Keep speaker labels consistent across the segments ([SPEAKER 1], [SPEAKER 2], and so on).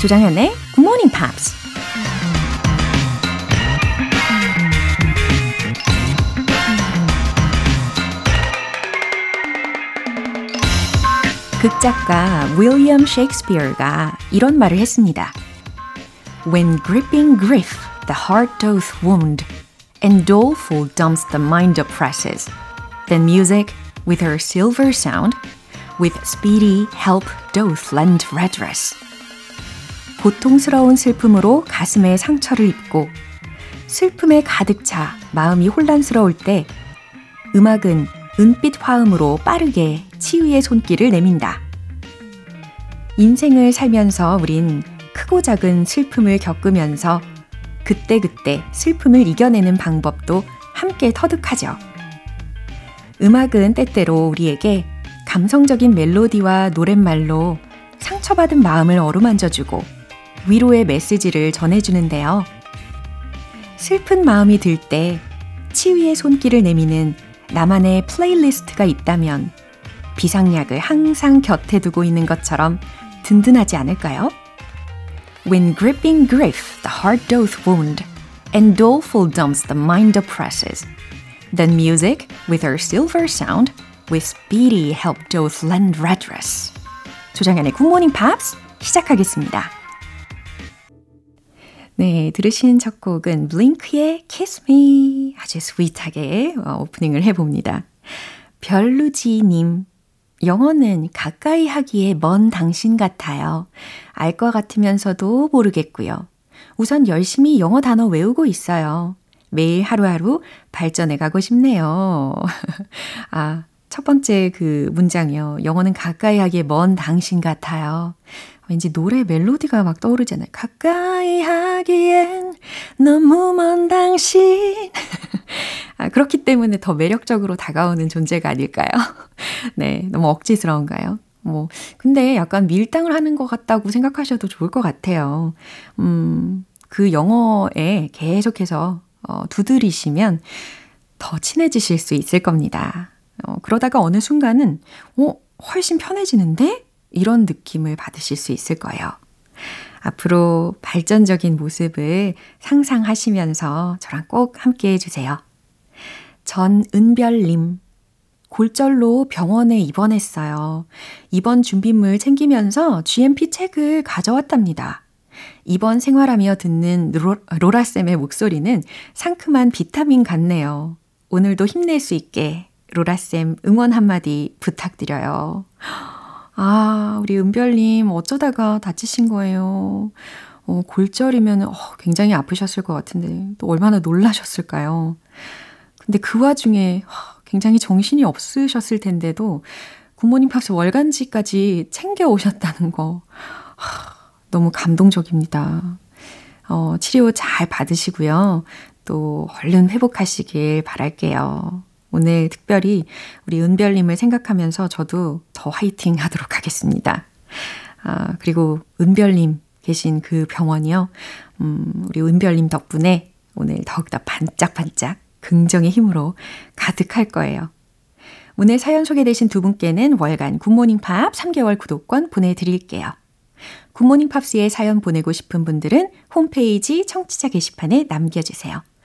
[SPEAKER 1] 조정현의 Good Morning Pops. 극작가 윌리엄 셰익스피어가 이런 말을 했습니다. When gripping grief, the heart doth wound, and doleful dumps the mind oppresses. Then music, with her silver sound, with speedy help doth lend redress. 고통스러운 슬픔으로 가슴에 상처를 입고 슬픔에 가득 차 마음이 혼란스러울 때 음악은 은빛 화음으로 빠르게 치유의 손길을 내민다. 인생을 살면서 우린 크고 작은 슬픔을 겪으면서 그때그때 슬픔을 이겨내는 방법도 함께 터득하죠. 음악은 때때로 우리에게 감성적인 멜로디와 노랫말로 상처받은 마음을 어루만져주고 위로의 메시지를 전해주는데요. 슬픈 마음이 들 때 치유의 손길을 내미는 나만의 플레이리스트가 있다면 비상약을 항상 곁에 두고 있는 것처럼 든든하지 않을까요? When gripping grief, the heart doth wound, and doleful dumps the mind oppresses. Then music, with her silver sound, with speedy help doth lend redress. 조장현의 굿모닝 팝스 시작하겠습니다. 네, 들으신 첫 곡은 블링크의 Kiss Me 아주 스윗하게 오프닝을 해봅니다. 별루지님, 영어는 가까이 하기에 먼 당신 같아요. 알 것 같으면서도 모르겠고요. 우선 열심히 영어 단어 외우고 있어요. 매일 하루하루 발전해 가고 싶네요. 아, 첫 번째 그 문장이요. 영어는 가까이 하기에 먼 당신 같아요. 왠지 노래 멜로디가 막 떠오르잖아요. 가까이 하기엔 너무 먼 당신. 아, 그렇기 때문에 더 매력적으로 다가오는 존재가 아닐까요? 네, 너무 억지스러운가요? 뭐, 근데 약간 밀당을 하는 것 같다고 생각하셔도 좋을 것 같아요. 음, 그 영어에 계속해서 어, 두드리시면 더 친해지실 수 있을 겁니다. 어, 그러다가 어느 순간은, 어, 훨씬 편해지는데? 이런 느낌을 받으실 수 있을 거예요. 앞으로 발전적인 모습을 상상하시면서 저랑 꼭 함께 해주세요. 전은별님, 골절로 병원에 입원했어요. 입원 준비물 챙기면서 GMP 책을 가져왔답니다. 입원 생활하며 듣는 로, 로라쌤의 목소리는 상큼한 비타민 같네요. 오늘도 힘낼 수 있게 로라쌤 응원 한마디 부탁드려요. 아, 우리 은별님 어쩌다가 다치신 거예요? 어, 골절이면 어, 굉장히 아프셨을 것 같은데 또 얼마나 놀라셨을까요? 근데 그 와중에 굉장히 정신이 없으셨을 텐데도 굿모닝 팝스 월간지까지 챙겨 오셨다는 거 너무 감동적입니다. 어, 치료 잘 받으시고요. 또 얼른 회복하시길 바랄게요. 오늘 특별히 우리 은별님을 생각하면서 저도 더 화이팅 하도록 하겠습니다. 아, 그리고 은별님 계신 그 병원이요. 음, 우리 은별님 덕분에 오늘 더욱더 반짝반짝 긍정의 힘으로 가득할 거예요. 오늘 사연 소개되신 두 분께는 월간 굿모닝 팝 3개월 구독권 보내드릴게요. 굿모닝 팝스에 사연 보내고 싶은 분들은 홈페이지 청취자 게시판에 남겨주세요.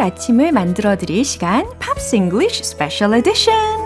[SPEAKER 1] 아침을 만들어 드릴 시간 팝스 잉글리쉬 스페셜 에디션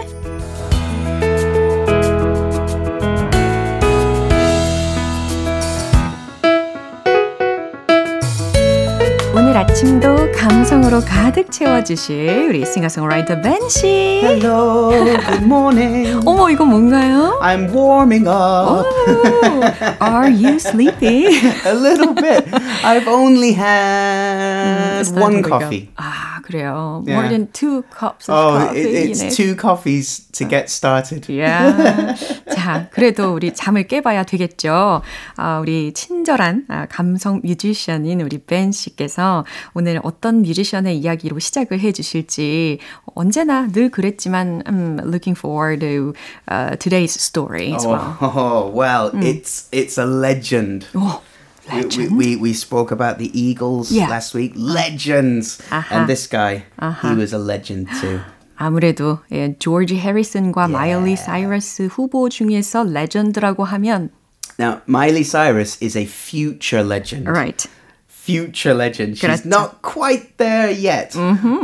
[SPEAKER 1] 아침도 감성으로 가득 채워주실 우리 싱어송라이터 벤 씨.
[SPEAKER 2] Hello, good morning.
[SPEAKER 1] 어머 이거 뭔가요?
[SPEAKER 2] I'm warming up.
[SPEAKER 1] Oh, are you sleepy?
[SPEAKER 2] A little bit. I've only had
[SPEAKER 1] 음,
[SPEAKER 2] one coffee.
[SPEAKER 1] 아 그래요. More
[SPEAKER 2] Yeah.
[SPEAKER 1] than two cups of
[SPEAKER 2] Oh,
[SPEAKER 1] coffee.
[SPEAKER 2] it, it's
[SPEAKER 1] in it.
[SPEAKER 2] two coffees to get started.
[SPEAKER 1] Yeah. 자, 그래도 우리 잠을 깨봐야 되겠죠. 아, 우리 친절한 아, 감성 뮤지션인 우리 벤 씨께서 오늘 어떤 뮤지션의 이야기로 시작을 해 주실지 언제나 늘 그랬지만 I'm looking forward to uh, today's story as well.
[SPEAKER 2] Oh, well, it's it's a legend.
[SPEAKER 1] 오,
[SPEAKER 2] We, we, we, we spoke about the Eagles
[SPEAKER 1] Yeah.
[SPEAKER 2] last week. Legends.
[SPEAKER 1] Uh-huh.
[SPEAKER 2] And this guy, he was a legend too.
[SPEAKER 1] 아무래도 예, 조지 해리슨과 마일리 사이러스 후보 중에서 레전드라고 하면
[SPEAKER 2] Now, Miley Cyrus is a future legend.
[SPEAKER 1] right.
[SPEAKER 2] Future legend. She's
[SPEAKER 1] 그렇죠.
[SPEAKER 2] not quite there yet.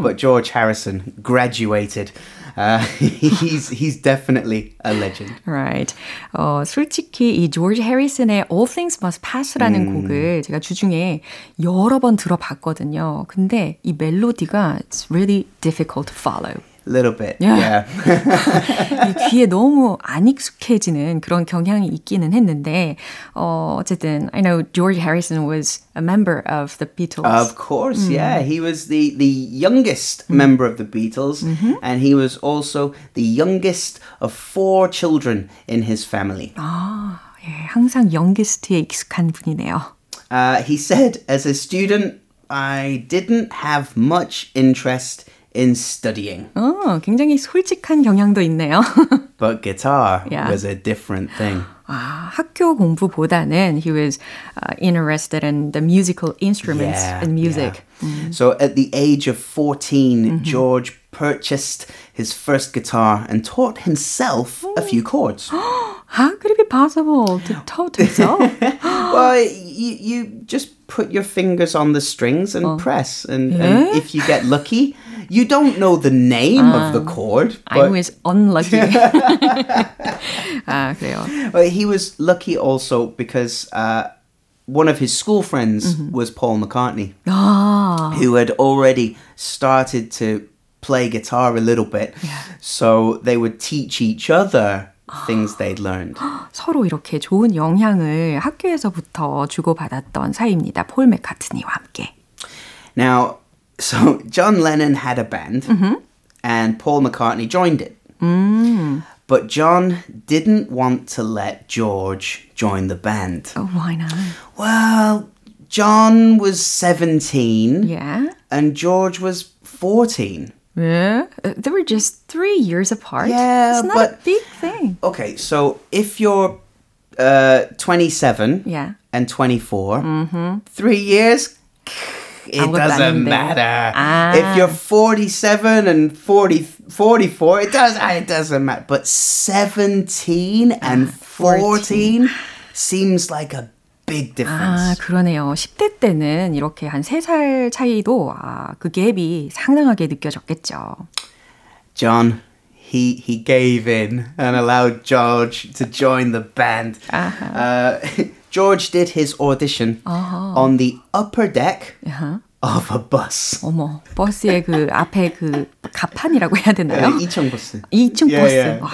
[SPEAKER 2] But George Harrison graduated. Uh, he's he's definitely a legend.
[SPEAKER 1] Right. 어, 솔직히 이 조지 해리슨의 All Things Must Pass라는 곡을 제가 주중에 여러 번 들어봤거든요. 근데 이 멜로디가 it's really difficult to follow.
[SPEAKER 2] A little bit.
[SPEAKER 1] Yeah.
[SPEAKER 2] yeah.
[SPEAKER 1] 이 귀에 너무 안 익숙해지는 그런 경향이 있기는 했는데 어, 어쨌든 I know George Harrison was a member of the Beatles.
[SPEAKER 2] Of course, yeah. He was the, the youngest member of the Beatles, and he was also the youngest of four children in his family.
[SPEAKER 1] 아, 예, 항상 youngest에 익숙한 분이네요.
[SPEAKER 2] Uh, he said, as a student, I didn't have much interest in studying,
[SPEAKER 1] 어, 굉장히 솔직한 경향도 있네요.
[SPEAKER 2] but guitar
[SPEAKER 1] Yeah.
[SPEAKER 2] was a different thing.
[SPEAKER 1] 아, 학교 공부보다는 he was uh, interested in the musical instruments
[SPEAKER 2] Yeah,
[SPEAKER 1] and music.
[SPEAKER 2] yeah. So at the age of 14, George purchased his first guitar and taught himself a few chords.
[SPEAKER 1] How could it be possible to taught himself?
[SPEAKER 2] well, you, you just put your fingers on the strings and press. And, and
[SPEAKER 1] Yeah?
[SPEAKER 2] if you get lucky, you don't know the name of the chord.
[SPEAKER 1] I
[SPEAKER 2] But
[SPEAKER 1] was unlucky. 아, 그래요.
[SPEAKER 2] well, he was lucky also because uh, one of his school friends was Paul McCartney,
[SPEAKER 1] 아,
[SPEAKER 2] who had already started to play guitar a little bit. So they would teach each other things they'd learned.
[SPEAKER 1] 서로 이렇게 좋은 영향을 학교에서부터 주고받았던 사이입니다. 폴 맥카트니와 함께.
[SPEAKER 2] Now, so John Lennon had a band, and Paul McCartney joined it. But John didn't want to let George join the band.
[SPEAKER 1] Oh, why not?
[SPEAKER 2] Well, John was 17
[SPEAKER 1] Yeah.
[SPEAKER 2] and George was 14.
[SPEAKER 1] Yeah. Uh, They were just three years apart.
[SPEAKER 2] Yeah,
[SPEAKER 1] It's not a
[SPEAKER 2] but-
[SPEAKER 1] big thing.
[SPEAKER 2] Okay, so if you're uh, 27
[SPEAKER 1] Yeah.
[SPEAKER 2] and 24, mm-hmm. three years, it
[SPEAKER 1] 아무것도
[SPEAKER 2] doesn't
[SPEAKER 1] 아닌데.
[SPEAKER 2] matter.
[SPEAKER 1] 아.
[SPEAKER 2] If you're 47 and 40, 44, it does it doesn't matter. But 17 and 14 seems like a big
[SPEAKER 1] 아,
[SPEAKER 2] difference.
[SPEAKER 1] 그러네요. 10대 때는 이렇게 한 3살 차이도 아, 그 갭이 상당하게 느껴졌겠죠.
[SPEAKER 2] John, he he gave in and allowed George to join the band. Uh, George did his audition uh-huh. on the upper deck uh-huh. of a bus.
[SPEAKER 1] 어머, 버스의 그 앞에 그 가판이라고 해야 되나요?
[SPEAKER 2] 네, 2층 버스.
[SPEAKER 1] 2층
[SPEAKER 2] yeah,
[SPEAKER 1] 버스.
[SPEAKER 2] Yeah.
[SPEAKER 1] 와,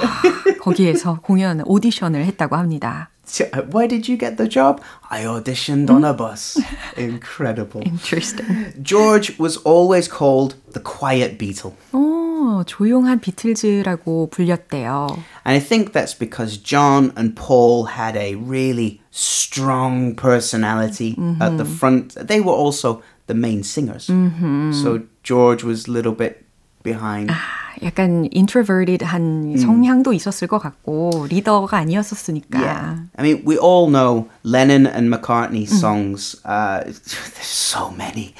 [SPEAKER 1] 거기에서 공연 오디션을 했다고 합니다.
[SPEAKER 2] Uh, where did you get the job? I auditioned on a bus. Incredible.
[SPEAKER 1] Interesting.
[SPEAKER 2] George was always called the quiet Beatle.
[SPEAKER 1] 오, 조용한 비틀즈라고 불렸대요.
[SPEAKER 2] And I think that's because John and Paul had a really strong personality at the front. They were also the main singers. So George was a little bit behind.
[SPEAKER 1] 약간 introverted한 성향도 있었을 것 같고 리더가 아니었었으니까.
[SPEAKER 2] Yeah. I mean, we all know Lennon and McCartney songs. Uh, there's so many.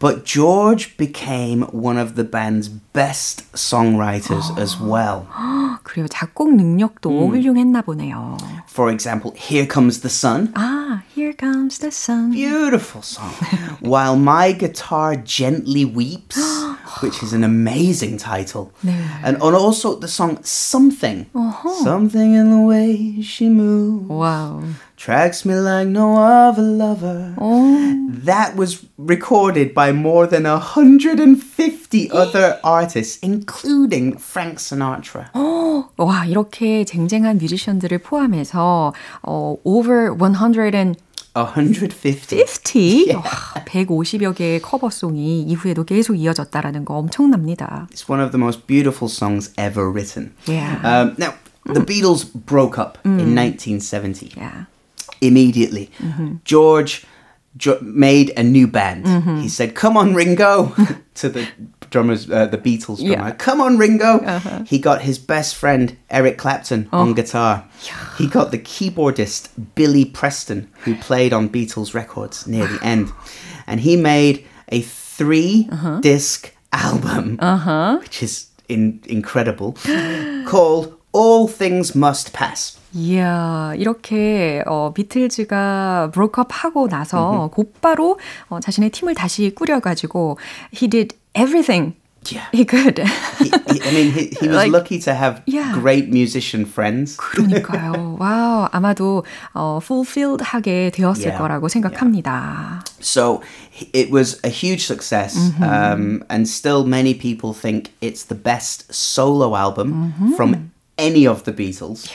[SPEAKER 2] But George became one of the band's best songwriters as well.
[SPEAKER 1] 그래요. 작곡 능력도 훌륭했나 보네요.
[SPEAKER 2] For example, Here Comes the Sun.
[SPEAKER 1] 아, here comes the sun.
[SPEAKER 2] Beautiful song. While My Guitar Gently Weeps, which is an amazing title. And, and also the song Something. Something in the way she moves.
[SPEAKER 1] 와우.
[SPEAKER 2] Tracks me like no other lover. That was recorded by more than 150 other artists, including Frank Sinatra.
[SPEAKER 1] 와, 이렇게 쟁쟁한 뮤지션들을 포함해서 어, over 150
[SPEAKER 2] 150.
[SPEAKER 1] 50? Yeah. 150여 개의 커버송이 이후에도 계속 이어졌다라는 거 엄청납니다.
[SPEAKER 2] It's one of the most beautiful songs ever written.
[SPEAKER 1] Yeah.
[SPEAKER 2] Um, now, the Beatles broke up mm. in 1970.
[SPEAKER 1] Yeah.
[SPEAKER 2] Immediately. Mm-hmm. George jo- made a new band. Mm-hmm. He said, "Come on, Ringo," to the drummers, uh, the Beatles drummer. Yeah. Come on, Ringo. Uh-huh. He got his best friend Eric Clapton oh. on guitar. Yeah. He got the keyboardist Billy Preston, who played on Beatles records near the end, and he made a 3 uh-huh. disc album, uh-huh. which is in- incredible, called All Things Must Pass.
[SPEAKER 1] 이야, 이렇게 어, 비틀즈가 브로크업 하고 나서 곧바로 어, 자신의 팀을 다시 꾸려가지고 he did everything
[SPEAKER 2] Yeah.
[SPEAKER 1] He could.
[SPEAKER 2] he, he, I mean, he, he was like, lucky to have yeah. great musician friends.
[SPEAKER 1] 그러니까요. 와우, 아마도 어, fulfilled하게 되었을 yeah. 거라고 생각합니다.
[SPEAKER 2] Yeah. So it was a huge success, mm-hmm. um, and still many people think it's the best solo album mm-hmm. from any of the Beatles.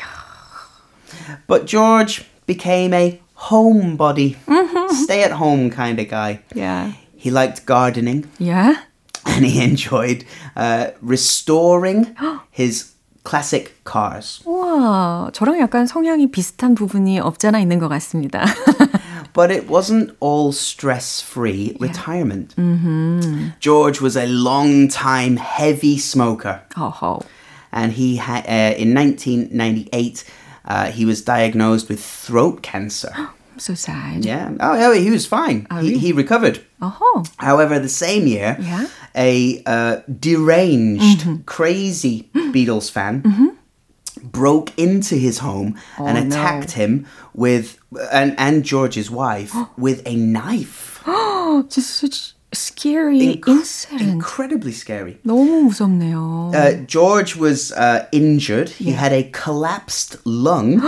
[SPEAKER 2] But George became a homebody, mm-hmm. stay at home kind of guy.
[SPEAKER 1] Yeah.
[SPEAKER 2] He liked gardening.
[SPEAKER 1] Yeah.
[SPEAKER 2] And he enjoyed uh, restoring his classic cars.
[SPEAKER 1] 와, 저랑 약간 성향이 비슷한 부분이 없잖아 있는 것 같습니다.
[SPEAKER 2] but it wasn't all stress-free yeah. retirement. Mm-hmm. George was a long-time heavy smoker.
[SPEAKER 1] Oh,
[SPEAKER 2] And he had uh, in 1998 uh, he was diagnosed with throat cancer.
[SPEAKER 1] so sad.
[SPEAKER 2] Yeah. Oh, yeah, he was fine. Oh, he, really? he recovered.
[SPEAKER 1] Oh.
[SPEAKER 2] However, the same year,
[SPEAKER 1] yeah.
[SPEAKER 2] a uh, deranged, mm-hmm. crazy Beatles fan mm-hmm. broke into his home oh, and attacked no. him with, and, and George's wife, with a knife.
[SPEAKER 1] Just such scary Inc- incident.
[SPEAKER 2] Incredibly scary.
[SPEAKER 1] 너무 무섭네요.
[SPEAKER 2] Uh, George was uh, injured. He yeah. had a collapsed lung.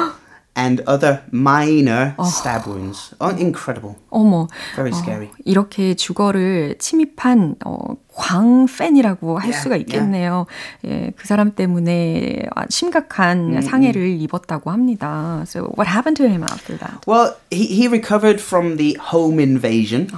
[SPEAKER 2] and other minor 어. stab wounds. Oh, incredible.
[SPEAKER 1] 어머.
[SPEAKER 2] Very scary. 어,
[SPEAKER 1] 이렇게 주거를 침입한 어, 광팬이라고 할 yeah, 수가 있겠네요. yeah. 예, 그 사람 때문에 심각한 mm-hmm. 상해를 입었다고 합니다. So what happened to him after that?
[SPEAKER 2] Well, he, he recovered from the home invasion.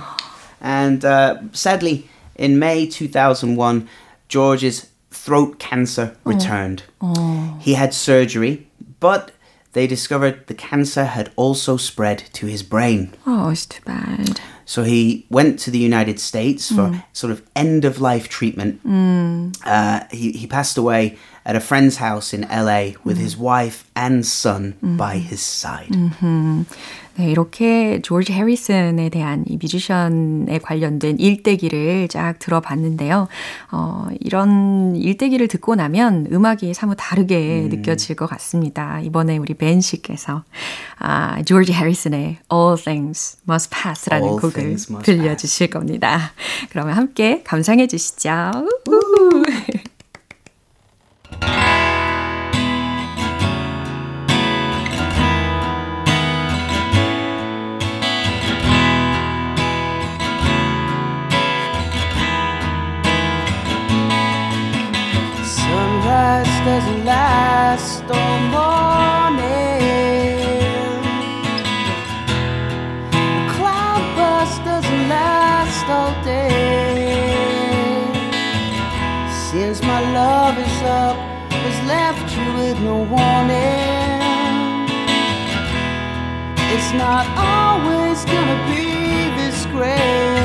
[SPEAKER 2] And uh, sadly, in May 2001, George's throat cancer returned.
[SPEAKER 1] Oh. Oh.
[SPEAKER 2] He had surgery, but they discovered the cancer had also spread to his brain.
[SPEAKER 1] Oh, it's too bad.
[SPEAKER 2] So he went to the United States for mm. sort of end of life treatment.
[SPEAKER 1] Mm.
[SPEAKER 2] Uh, he, he passed away at a friend's house in LA with mm. his wife and son by his side.
[SPEAKER 1] Mm-hmm. 네, 이렇게 조지 해리슨에 대한 이 뮤지션에 관련된 일대기를 쫙 들어봤는데요. 어, 이런 일대기를 듣고 나면 음악이 사뭇 다르게 음. 느껴질 것 같습니다. 이번에 우리 벤 씨께서 아, 조지 해리슨의 All Things Must Pass라는 All 곡을 들려주실 pass. 겁니다. 그러면 함께 감상해 주시죠.
[SPEAKER 2] Last all morning. A cloud burst doesn't last all day. Since my love is up, has left you with no warning. It's not always gonna be this great.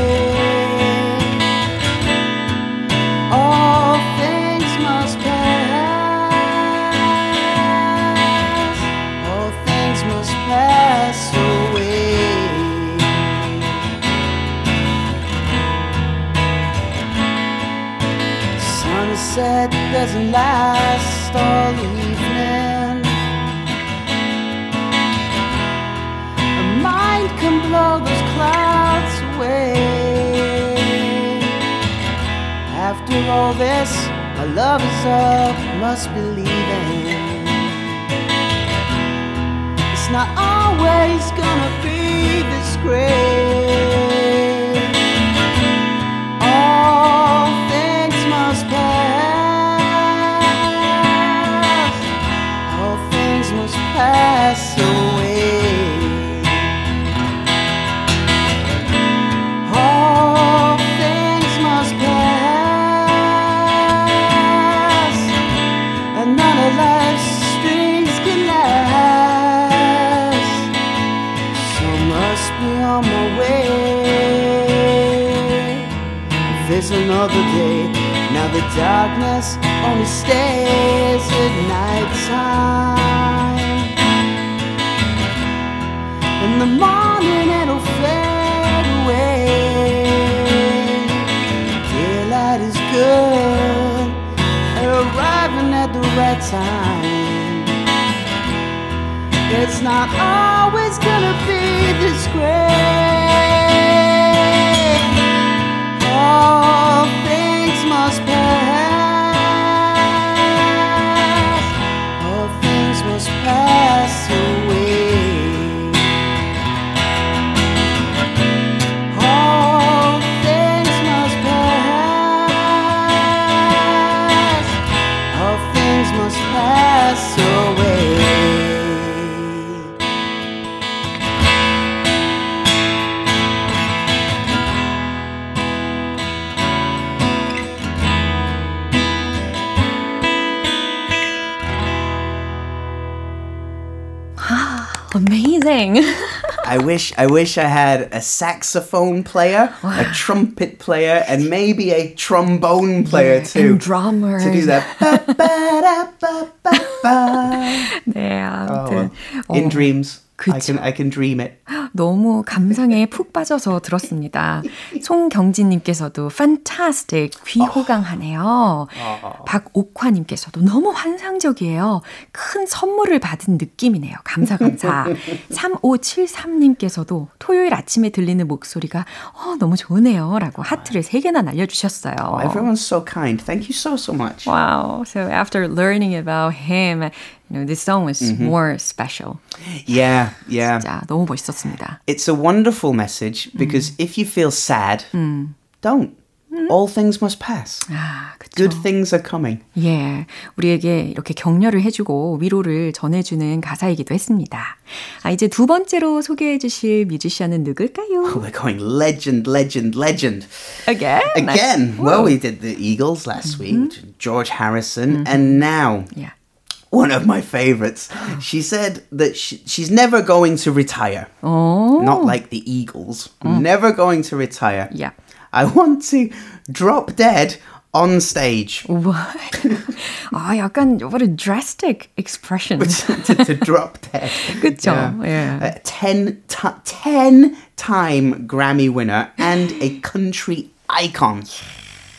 [SPEAKER 2] Doesn't last all evening. A mind can blow those clouds away. After all this, my love is up, must be leaving. It's not always gonna be this great. All things Must pass wish I wish I had a saxophone player, a trumpet player, and maybe a trombone player too.
[SPEAKER 1] and drummers.
[SPEAKER 2] To do that. Ba, ba, da, ba, ba, ba.
[SPEAKER 1] 네, 아무튼
[SPEAKER 2] Oh, in
[SPEAKER 1] 어,
[SPEAKER 2] dreams. I
[SPEAKER 1] 그쵸.
[SPEAKER 2] can I can dream it.
[SPEAKER 1] 너무 감상에 푹 빠져서 들었습니다. 송경진님께서도 fantastic 귀호강하네요. 박옥화님께서도 너무 환상적이에요. 큰 선물을 받은 느낌이네요. 감사 감사. 3573님께서도 토요일 아침에 들리는 목소리가 어, 너무 좋으네요라고 하트를 3개나 날려주셨어요.
[SPEAKER 2] Everyone's so kind. Thank you so so much.
[SPEAKER 1] Wow. So after learning about him, you know, this song was more special.
[SPEAKER 2] Yeah, yeah.
[SPEAKER 1] 자, 너무 멋있었습니다.
[SPEAKER 2] It's a wonderful message because if you feel sad, don't. All things must pass.
[SPEAKER 1] 아, 그쵸.
[SPEAKER 2] Good things are coming.
[SPEAKER 1] 예, 우리에게 이렇게 격려를 해주고 위로를 전해주는 가사이기도 했습니다. 아, 이제 두 번째로 소개해 주실 뮤지션은 누굴까요?
[SPEAKER 2] We're going legend, legend, legend.
[SPEAKER 1] Again?
[SPEAKER 2] Again. Well, we did the Eagles last week, George Harrison, and now
[SPEAKER 1] Yeah.
[SPEAKER 2] one of my favorites. She said that she, she's never going to retire.
[SPEAKER 1] 어,
[SPEAKER 2] Not like the Eagles. Never going to retire.
[SPEAKER 1] Yeah.
[SPEAKER 2] I want to drop dead on stage.
[SPEAKER 1] What? 아, 약간 what a drastic expression.
[SPEAKER 2] to, to drop dead.
[SPEAKER 1] 그쵸? 예.
[SPEAKER 2] A 10, ti 10 time Grammy winner and a country icon.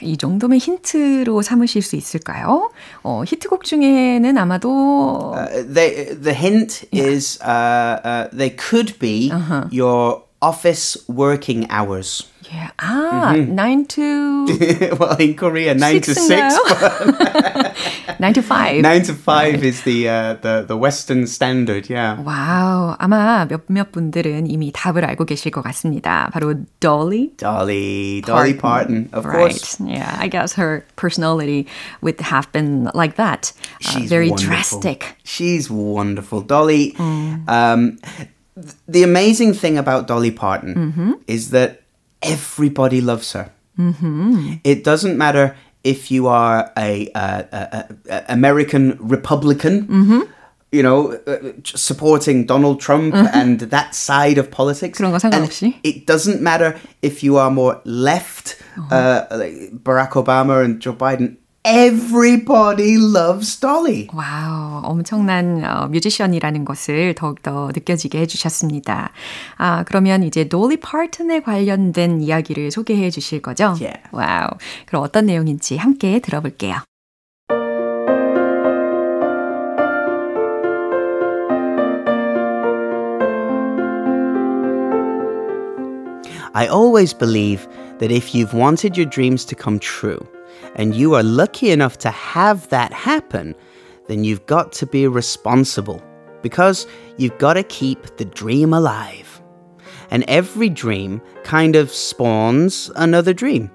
[SPEAKER 1] 이 정도면 힌트로 삼으실 수 있을까요? 어, 히트곡 중에는 아마도
[SPEAKER 2] Uh, they, the hint is uh, uh, they could be your office working hours.
[SPEAKER 1] 예, 아, 9 to
[SPEAKER 2] well, in Korea, 9 to 6.
[SPEAKER 1] 9 to 5.
[SPEAKER 2] 9 to 5 is the, uh, the, the Western standard, yeah.
[SPEAKER 1] 와우, 아마 몇몇 분들은 이미 답을 알고 계실 것 같습니다. 바로 Dolly
[SPEAKER 2] Dolly, Dolly Parton, of
[SPEAKER 1] right.
[SPEAKER 2] course.
[SPEAKER 1] Yeah, I guess her personality would have been like that. Uh,
[SPEAKER 2] She's
[SPEAKER 1] very
[SPEAKER 2] wonderful.
[SPEAKER 1] drastic.
[SPEAKER 2] She's wonderful. Dolly, um, th- the amazing thing about Dolly Parton is that everybody loves her. It doesn't matter if you are a, uh, a, a, a American Republican. You know, uh, supporting Donald Trump and that side of politics.
[SPEAKER 1] 그런 거
[SPEAKER 2] And
[SPEAKER 1] 상관없이?
[SPEAKER 2] it doesn't matter if you are more left, uh, like Barack Obama and Joe Biden. Everybody loves Dolly.
[SPEAKER 1] 와우, 엄청난 어, 뮤지션이라는 것을 더욱더 느껴지게 해주셨습니다. 아, 그러면 이제 돌리 파튼에 관련된 이야기를 소개해 주실 거죠?
[SPEAKER 2] Yeah.
[SPEAKER 1] 와우, 그럼 어떤 내용인지 함께 들어볼게요.
[SPEAKER 2] I always believe that if you've wanted your dreams to come true and you are lucky enough to have that happen, then you've got to be responsible because you've got to keep the dream alive. And every dream kind of spawns another dream.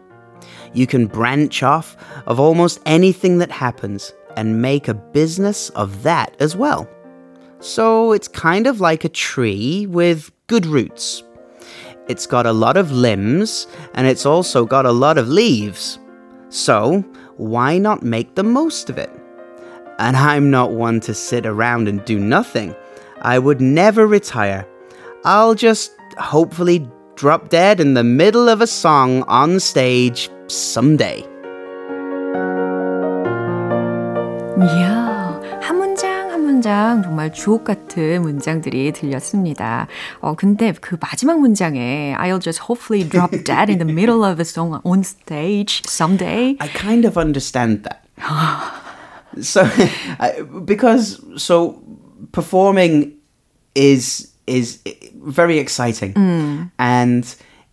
[SPEAKER 2] You can branch off of almost anything that happens and make a business of that as well. So it's kind of like a tree with good roots. It's got a lot of limbs and it's also got a lot of leaves. So, why not make the most of it? And I'm not one to sit around and do nothing. I would never retire. I'll just hopefully drop dead in the middle of a song on stage someday.
[SPEAKER 1] Yeah. 문장 한 문장 정말 주옥 같은 문장들이 들렸습니다. 어, 근데 그 마지막 문장에 I'll just hopefully drop dead in the middle of a song on stage someday.
[SPEAKER 2] I kind of understand that. so, I, because so performing is is very exciting,
[SPEAKER 1] Mm.
[SPEAKER 2] and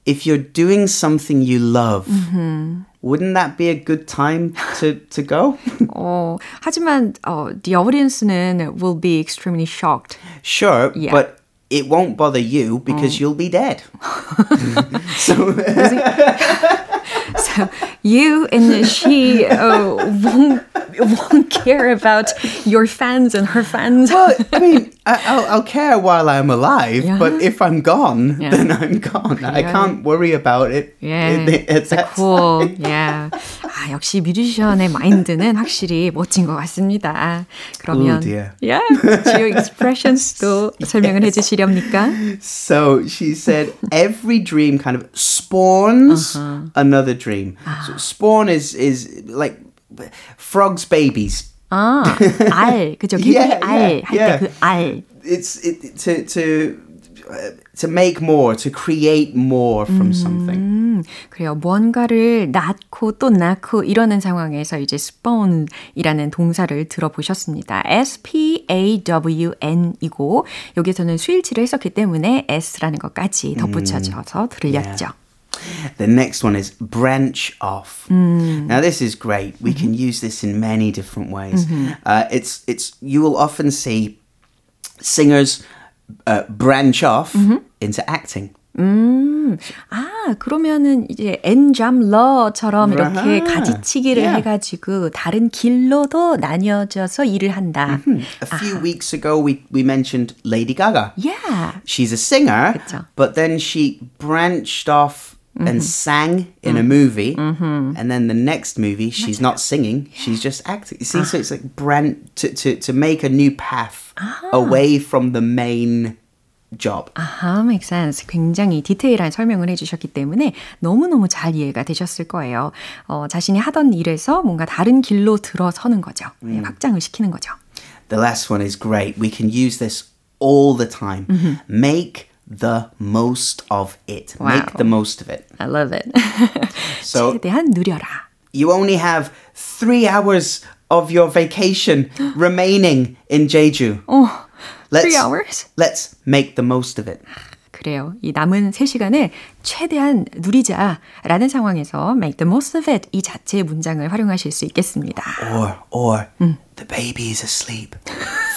[SPEAKER 2] if you're doing something you love, wouldn't that be a good time to to go?
[SPEAKER 1] 어, 하지만 어, the audience는 will be extremely shocked.
[SPEAKER 2] sure,
[SPEAKER 1] Yeah.
[SPEAKER 2] but. It won't bother you because you'll be dead. so
[SPEAKER 1] So you and she uh, won't won't care about your fans and her fans.
[SPEAKER 2] Well, I mean, I, I'll, I'll care while I'm alive,
[SPEAKER 1] Yeah.
[SPEAKER 2] but if I'm gone,
[SPEAKER 1] Yeah.
[SPEAKER 2] then I'm gone. I
[SPEAKER 1] Yeah.
[SPEAKER 2] can't worry about it.
[SPEAKER 1] Yeah,
[SPEAKER 2] at- at
[SPEAKER 1] so
[SPEAKER 2] that
[SPEAKER 1] cool. Yeah. 아, 역시 뮤지션의 마인드는 확실히 멋진 것 같습니다. 그러면
[SPEAKER 2] Oh, dear.
[SPEAKER 1] yeah, geo expressions도 설명을 해주시 렵니까?
[SPEAKER 2] So she said every dream kind of spawns
[SPEAKER 1] Uh-huh.
[SPEAKER 2] another dream.
[SPEAKER 1] Ah.
[SPEAKER 2] So spawn is is like frogs' babies.
[SPEAKER 1] 아, 알, 그죠? 개구리
[SPEAKER 2] Yeah,
[SPEAKER 1] 알,
[SPEAKER 2] yeah, yeah.
[SPEAKER 1] 할때 그 알.
[SPEAKER 2] It's it, to to uh, to make more, to create more from something.
[SPEAKER 1] 음, 그래요. 뭔가를 낳고 또 낳고 이러는 상황에서 이제 spawn이라는 동사를 들어보셨습니다. S-P-A-W-N이고 여기서는 수일치를 했었기 때문에 S라는 것까지 덧붙여져서 들렸죠.
[SPEAKER 2] The next one is branch off. Now this is great. We can use this in many different ways. Uh, it's it's you will often see singers uh, branch off into acting.
[SPEAKER 1] 음, 아, 그러면은 이제 엔잠러처럼 이렇게
[SPEAKER 2] 아하.
[SPEAKER 1] 가지치기를
[SPEAKER 2] Yeah.
[SPEAKER 1] 해가지고 다른 길로도 나뉘어져서 일을 한다.
[SPEAKER 2] A few weeks ago, we we mentioned Lady Gaga.
[SPEAKER 1] Yeah.
[SPEAKER 2] She's a singer,
[SPEAKER 1] 그쵸.
[SPEAKER 2] but then she branched off and sang in a movie, and then the next movie she's not singing; she's just acting. You see, so it's like brand to to to make a new path away from the main job.
[SPEAKER 1] 아하, makes sense. 굉장히 디테일한 설명을 해주셨기 때문에 너무너무 잘 이해가 되셨을 거예요. 어, 자신이 하던 일에서 뭔가 다른 길로 들어서는 거죠. 네, 확장을 시키는 거죠.
[SPEAKER 2] The last one is great. We can use this all the time. Make the most of it.
[SPEAKER 1] Wow.
[SPEAKER 2] Make the most of it.
[SPEAKER 1] I love it.
[SPEAKER 2] So
[SPEAKER 1] 최대한 누려라.
[SPEAKER 2] you only have three hours of your vacation remaining in Jeju.
[SPEAKER 1] 어,
[SPEAKER 2] Let's,
[SPEAKER 1] three hours?
[SPEAKER 2] Let's make the most of it.
[SPEAKER 1] 그래요. 이 남은 3시간을 최대한 누리자라는 상황에서 make the most of it 이 자체의 문장을 활용하실 수 있겠습니다.
[SPEAKER 2] Or, or, the baby is asleep.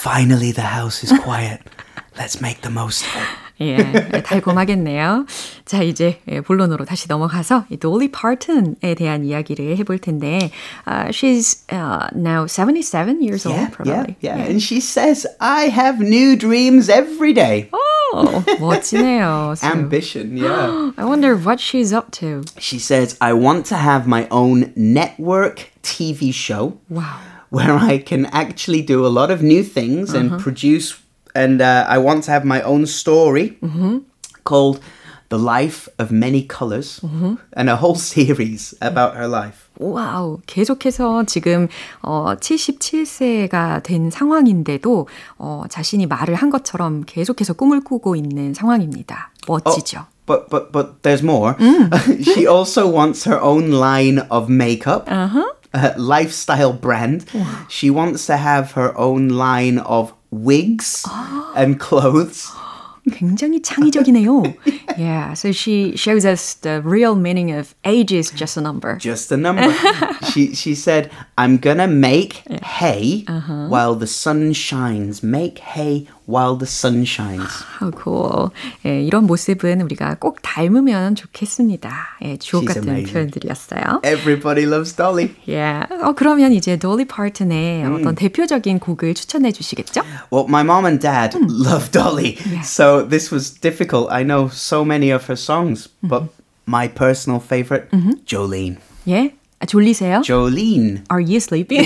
[SPEAKER 2] Finally, the house is quiet. Let's make the most of it.
[SPEAKER 1] 예, 달콤하겠네요. 자, 이제 예, 본론으로 다시 넘어가서 이 돌리 파튼에 대한 이야기를 해볼 텐데, uh, she's uh, now 77 years
[SPEAKER 2] Yeah,
[SPEAKER 1] old, probably.
[SPEAKER 2] yeah, yeah. And she says, I have new dreams every day.
[SPEAKER 1] Oh, 멋지네요. So,
[SPEAKER 2] Ambition, yeah.
[SPEAKER 1] I wonder what she's up to.
[SPEAKER 2] She says, I want to have my own network TV show
[SPEAKER 1] Wow.
[SPEAKER 2] where I can actually do a lot of new things and produce. And uh, I want to have my own story called The Life of Many Colors and a whole series about her life.
[SPEAKER 1] 와우, 계속해서 지금 어, 77세가 된 상황인데도 어, 자신이 말을 한 것처럼 계속해서 꿈을 꾸고 있는 상황입니다. 멋지죠?
[SPEAKER 2] But but but there's more. she also wants her own line of makeup. a lifestyle brand. She wants to have her own line of wigs and clothes.
[SPEAKER 1] 굉장히 창의적이네요. yeah, so she shows us the real meaning of age is just a number.
[SPEAKER 2] Just a number. she she said, "I'm gonna make hay while the sun shines. Make hay while the sun shines."
[SPEAKER 1] How cool. 예, 이런 모습은 우리가 꼭 닮으면 좋겠습니다. 예, 주옥
[SPEAKER 2] She's
[SPEAKER 1] 같은
[SPEAKER 2] amazing.
[SPEAKER 1] 표현들이었어요.
[SPEAKER 2] Everybody loves Dolly.
[SPEAKER 1] Yeah. 어, 그러면 이제 돌리 파튼의 어떤 대표적인 곡을 추천해 주시겠죠?
[SPEAKER 2] Well, my mom and dad love Dolly, so this was difficult. I know so many of her songs, but my personal favorite, Jolene.
[SPEAKER 1] 예. 아, 졸리세요?
[SPEAKER 2] Jolene.
[SPEAKER 1] Are you sleeping?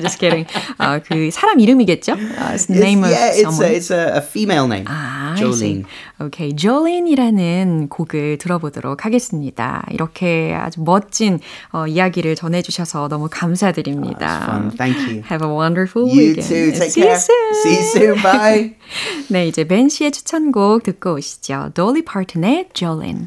[SPEAKER 1] Just kidding. 어, 그 사람 이름이겠죠? Uh, it's the name
[SPEAKER 2] it's,
[SPEAKER 1] of
[SPEAKER 2] yeah, it's,
[SPEAKER 1] someone.
[SPEAKER 2] a, it's a, a female name.
[SPEAKER 1] 아,
[SPEAKER 2] Jolene.
[SPEAKER 1] 오케이, Jolene이라는 곡을 들어보도록 하겠습니다. 이렇게 아주 멋진 어, 이야기를 전해주셔서 너무 감사드립니다.
[SPEAKER 2] Oh, fun. Thank you.
[SPEAKER 1] Have a wonderful
[SPEAKER 2] You
[SPEAKER 1] weekend.
[SPEAKER 2] too. Take
[SPEAKER 1] See
[SPEAKER 2] care.
[SPEAKER 1] you soon.
[SPEAKER 2] See you soon. Bye.
[SPEAKER 1] 네, 이제 벤 씨의 추천곡 듣고 오시죠. Dolly Parton의 Jolene.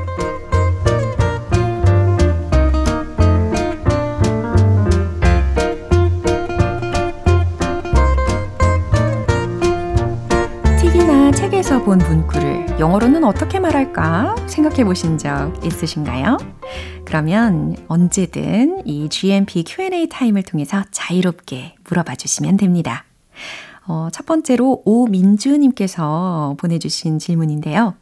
[SPEAKER 1] 영어로는 어떻게 말할까 생각해 보신 적 있으신가요? 그러면 언제든 이 GMP Q&A 타임을 통해서 자유롭게 물어봐 주시면 됩니다. 어, 첫 번째로 오민주님께서 보내주신 질문인데요.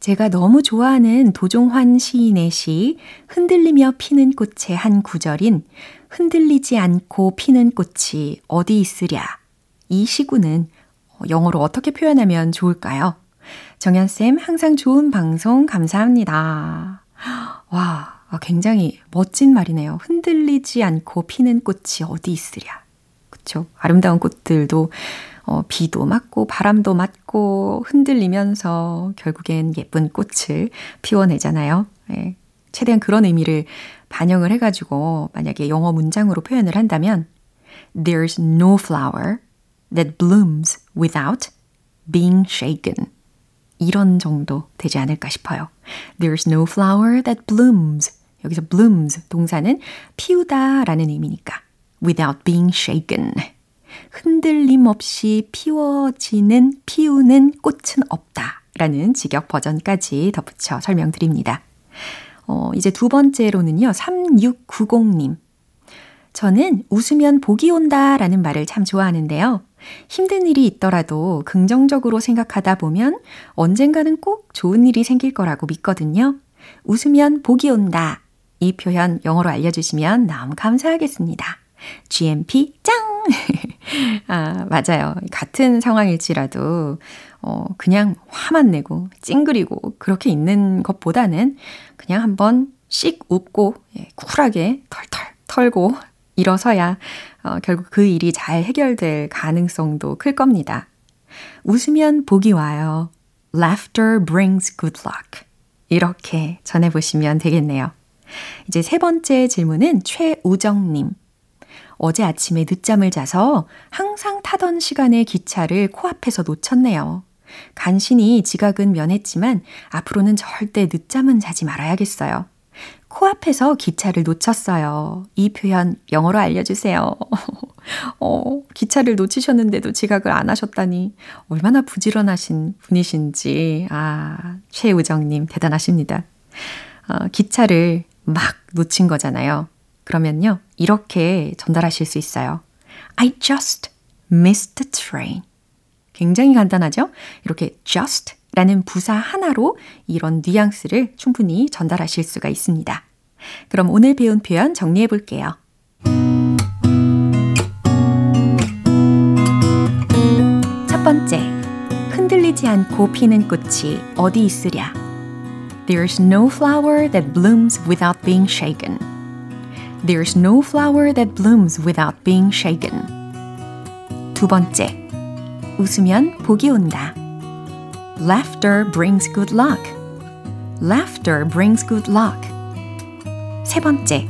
[SPEAKER 1] 제가 너무 좋아하는 도종환 시인의 시 흔들리며 피는 꽃의 한 구절인 흔들리지 않고 피는 꽃이 어디 있으랴. 이 시구는 영어로 어떻게 표현하면 좋을까요? 정연쌤, 항상 좋은 방송 감사합니다. 와, 굉장히 멋진 말이네요. 흔들리지 않고 피는 꽃이 어디 있으랴. 그쵸? 아름다운 꽃들도 어, 비도 맞고 바람도 맞고 흔들리면서 결국엔 예쁜 꽃을 피워내잖아요. 예, 최대한 그런 의미를 반영을 해가지고 만약에 영어 문장으로 표현을 한다면 There's no flower that blooms without being shaken. 이런 정도 되지 않을까 싶어요. There's no flower that blooms. 여기서 blooms 동사는 피우다 라는 의미니까 without being shaken. 흔들림 없이 피워지는, 피우는 꽃은 없다. 라는 직역 버전까지 덧붙여 설명드립니다. 어, 이제 두 번째로는요, 3690님. 저는 웃으면 복이 온다 라는 말을 참 좋아하는데요. 힘든 일이 있더라도 긍정적으로 생각하다 보면 언젠가는 꼭 좋은 일이 생길 거라고 믿거든요. 웃으면 복이 온다. 이 표현 영어로 알려주시면 너무 감사하겠습니다. GMP 짱! 아, 맞아요. 같은 상황일지라도, 어, 그냥 화만 내고, 찡그리고, 그렇게 있는 것보다는 그냥 한번 씩 웃고, 예, 쿨하게 털털 털고 일어서야, 어, 결국 그 일이 잘 해결될 가능성도 클 겁니다. 웃으면 복이 와요. Laughter brings good luck. 이렇게 전해보시면 되겠네요. 이제 세 번째 질문은 최우정님. 어제 아침에 늦잠을 자서 항상 타던 시간에 기차를 코앞에서 놓쳤네요. 간신히 지각은 면했지만 앞으로는 절대 늦잠은 자지 말아야겠어요. 코앞에서 기차를 놓쳤어요. 이 표현 영어로 알려주세요. 어, 기차를 놓치셨는데도 지각을 안 하셨다니 얼마나 부지런하신 분이신지. 아, 최우정님 대단하십니다. 어, 기차를 막 놓친 거잖아요. 그러면요, 이렇게 전달하실 수 있어요. I just missed the train. 굉장히 간단하죠? 이렇게 just 라는 부사 하나로 이런 뉘앙스를 충분히 전달하실 수가 있습니다. 그럼 오늘 배운 표현 정리해 볼게요. 첫 번째, 흔들리지 않고 피는 꽃이 어디 있으랴? There's no flower that blooms without being shaken. There's no flower that blooms without being shaken. 두 번째, 웃으면 복이 온다. Laughter brings good luck. Laughter brings good luck. 세 번째,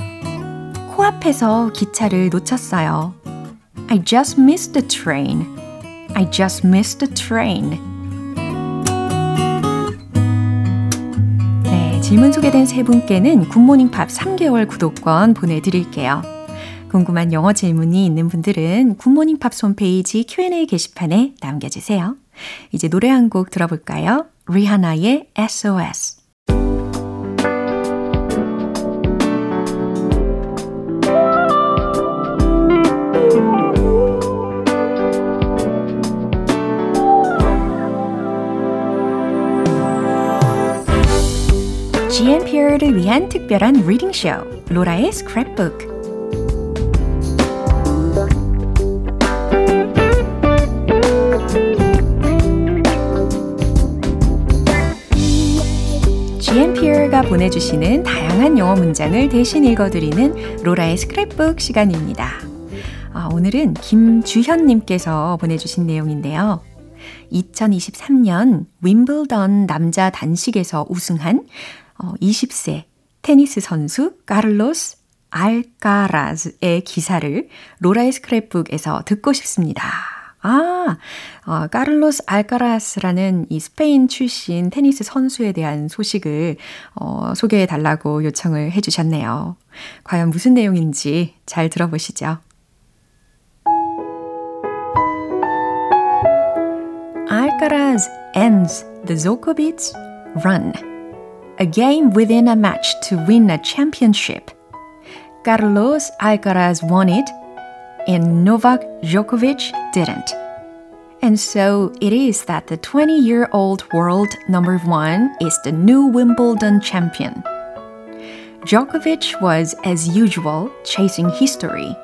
[SPEAKER 1] 코앞에서 기차를 놓쳤어요. I just missed the train. I just missed the train. 네, 질문 소개된 세 분께는 굿모닝 팝 3개월 구독권 보내드릴게요. 궁금한 영어 질문이 있는 분들은 굿모닝 팝 홈페이지 Q&A 게시판에 남겨주세요. 이제 노래 한 곡 들어볼까요? 리하나의 SOS. GMP를 위한 특별한 리딩 쇼, 로라의 스크랩북. GMP가 보내주시는 다양한 영어 문장을 대신 읽어드리는 로라의 스크랩북 시간입니다. 아, 오늘은 김주현님께서 보내주신 내용인데요. 2023년 윈블던 남자 단식에서 우승한 20세 테니스 선수 카를로스 알카라즈의 기사를 로라의 스크랩북에서 듣고 싶습니다. 아, 어, 카를로스 알카라스라는 이 스페인 출신 테니스 선수에 대한 소식을 어, 소개해 달라고 요청을 해 주셨네요. 과연 무슨 내용인지 잘 들어보시죠. Alcaraz ends the Djokovic run. A game within a match to win a championship. Carlos Alcaraz won it, and Novak Djokovic didn't. And so it is that the 20 year old world number one is the new Wimbledon champion. Djokovic was, as usual, chasing history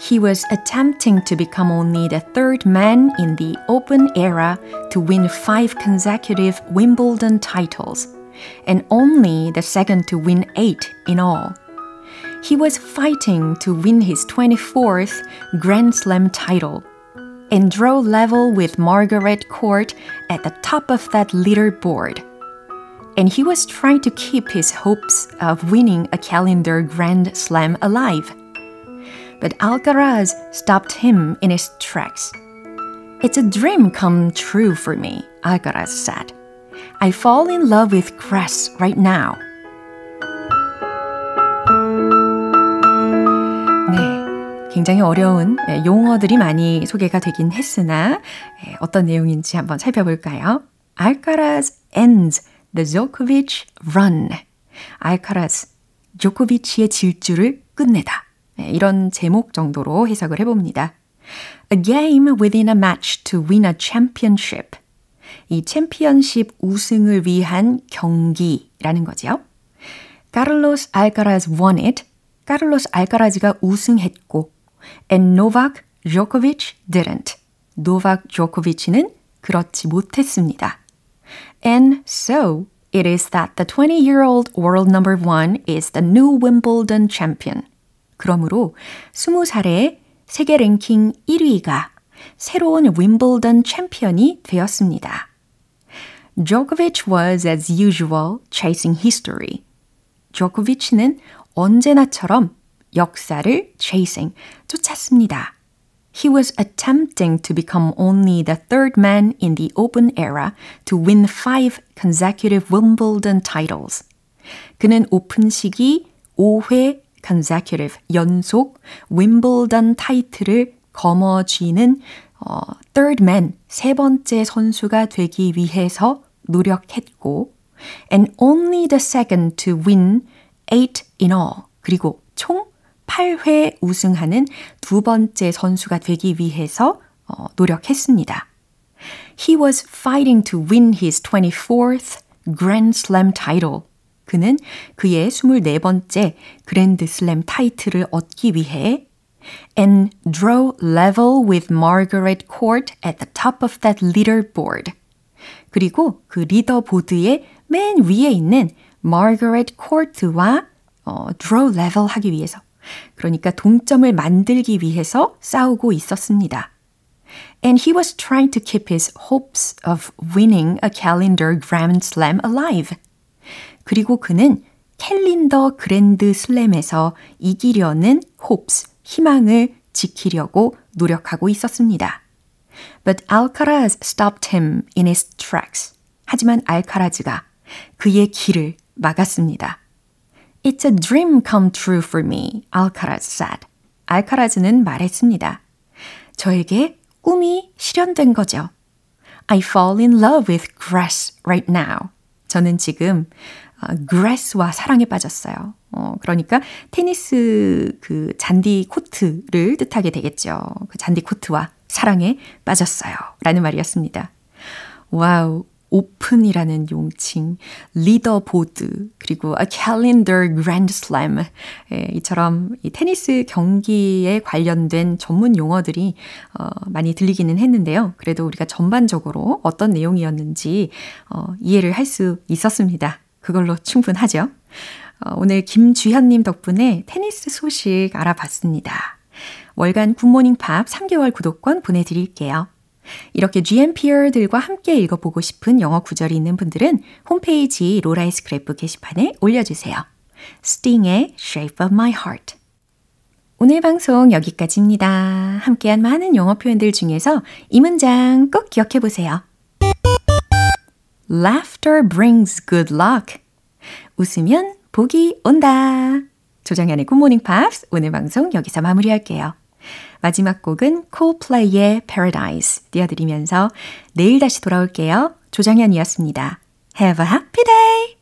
[SPEAKER 1] he was attempting to become only the third man in the Open era to win five consecutive Wimbledon titles, and only the second to win eight in all. He was fighting to win his 24th Grand Slam title and draw level with Margaret Court at the top of that leaderboard. And he was trying to keep his hopes of winning a calendar Grand Slam alive but Alcaraz stopped him in his tracks. It's a dream come true for me, Alcaraz said. I fall in love with grass right now. 네, 굉장히 어려운 용어들이 많이 소개가 되긴 했으나 어떤 내용인지 한번 살펴볼까요? Alcaraz ends the Djokovic run. Alcaraz, 조코비치의 질주를 끝내다. 이런 제목 정도로 해석을 해봅니다. A game within a match to win a championship. 이 챔피언십 우승을 위한 경기라는 거죠. 카를로스 알카라즈 won it. 카를로스 알카라즈가 우승했고 and Novak Djokovic didn't. 노박 조코비치는 그렇지 못했습니다. And so it is that the 20-year-old world number one is the new Wimbledon champion. 그러므로 20살에 세계 랭킹 1위가 새로운 윈블던 챔피언이 되었습니다. Djokovic was as usual chasing history. 조코비치는 언제나처럼 역사를 chasing, 쫓았습니다. He was attempting to become only the third man in the Open era to win five consecutive Wimbledon titles. 그는 오픈 시기 5회 consecutive 연속 윈블던 타이틀을 거머쥐는 어, third man 세 번째 선수가 되기 위해서 노력했고 and only the second to win eight in all 그리고 총 8회 우승하는 두 번째 선수가 되기 위해서 어, 노력했습니다. He was fighting to win his 24th Grand Slam title. 그는 그의 24번째 그랜드 슬램 타이틀을 얻기 위해 and draw level with Margaret Court at the top of that leaderboard. 그리고 그 리더보드의 맨 위에 있는 Margaret Court와 어, draw level 하기 위해서 그러니까 동점을 만들기 위해서 싸우고 있었습니다. And he was trying to keep his hopes of winning a calendar Grand Slam alive. 그리고 그는 캘린더 그랜드 슬램에서 이기려는 hopes, 희망을 지키려고 노력하고 있었습니다. But Alcaraz stopped him in his tracks. 하지만 알카라즈가 그의 길을 막았습니다. It's a dream come true for me, Alcaraz said. 알카라즈는 말했습니다. 저에게 꿈이 실현된 거죠. I fall in love with grass right now. 저는 지금 uh, grass와 사랑에 빠졌어요. 어, 그러니까 테니스 그 잔디 코트를 뜻하게 되겠죠. 그 잔디 코트와 사랑에 빠졌어요. 라는 말이었습니다. 와우. 오픈이라는 용칭, 리더보드, 그리고 a calendar grand slam. 예, 이처럼 이 테니스 경기에 관련된 전문 용어들이 어, 많이 들리기는 했는데요. 그래도 우리가 전반적으로 어떤 내용이었는지 어, 이해를 할 수 있었습니다. 그걸로 충분하죠. 어, 오늘 김주현님 덕분에 테니스 소식 알아봤습니다. 월간 굿모닝 팝 3개월 구독권 보내드릴게요. 이렇게 GMPR들과 함께 읽어보고 싶은 영어 구절이 있는 분들은 홈페이지 로라의 스크랩북 게시판에 올려주세요. Sting의 Shape of My Heart 오늘 방송 여기까지입니다. 함께한 많은 영어 표현들 중에서 이 문장 꼭 기억해 보세요. Laughter brings good luck. 웃으면 복이 온다. 조정현의 굿모닝 팝스 오늘 방송 여기서 마무리할게요. 마지막 곡은 Coldplay의 Paradise 띄워드리면서 내일 다시 돌아올게요. 조정현이었습니다. Have a happy day!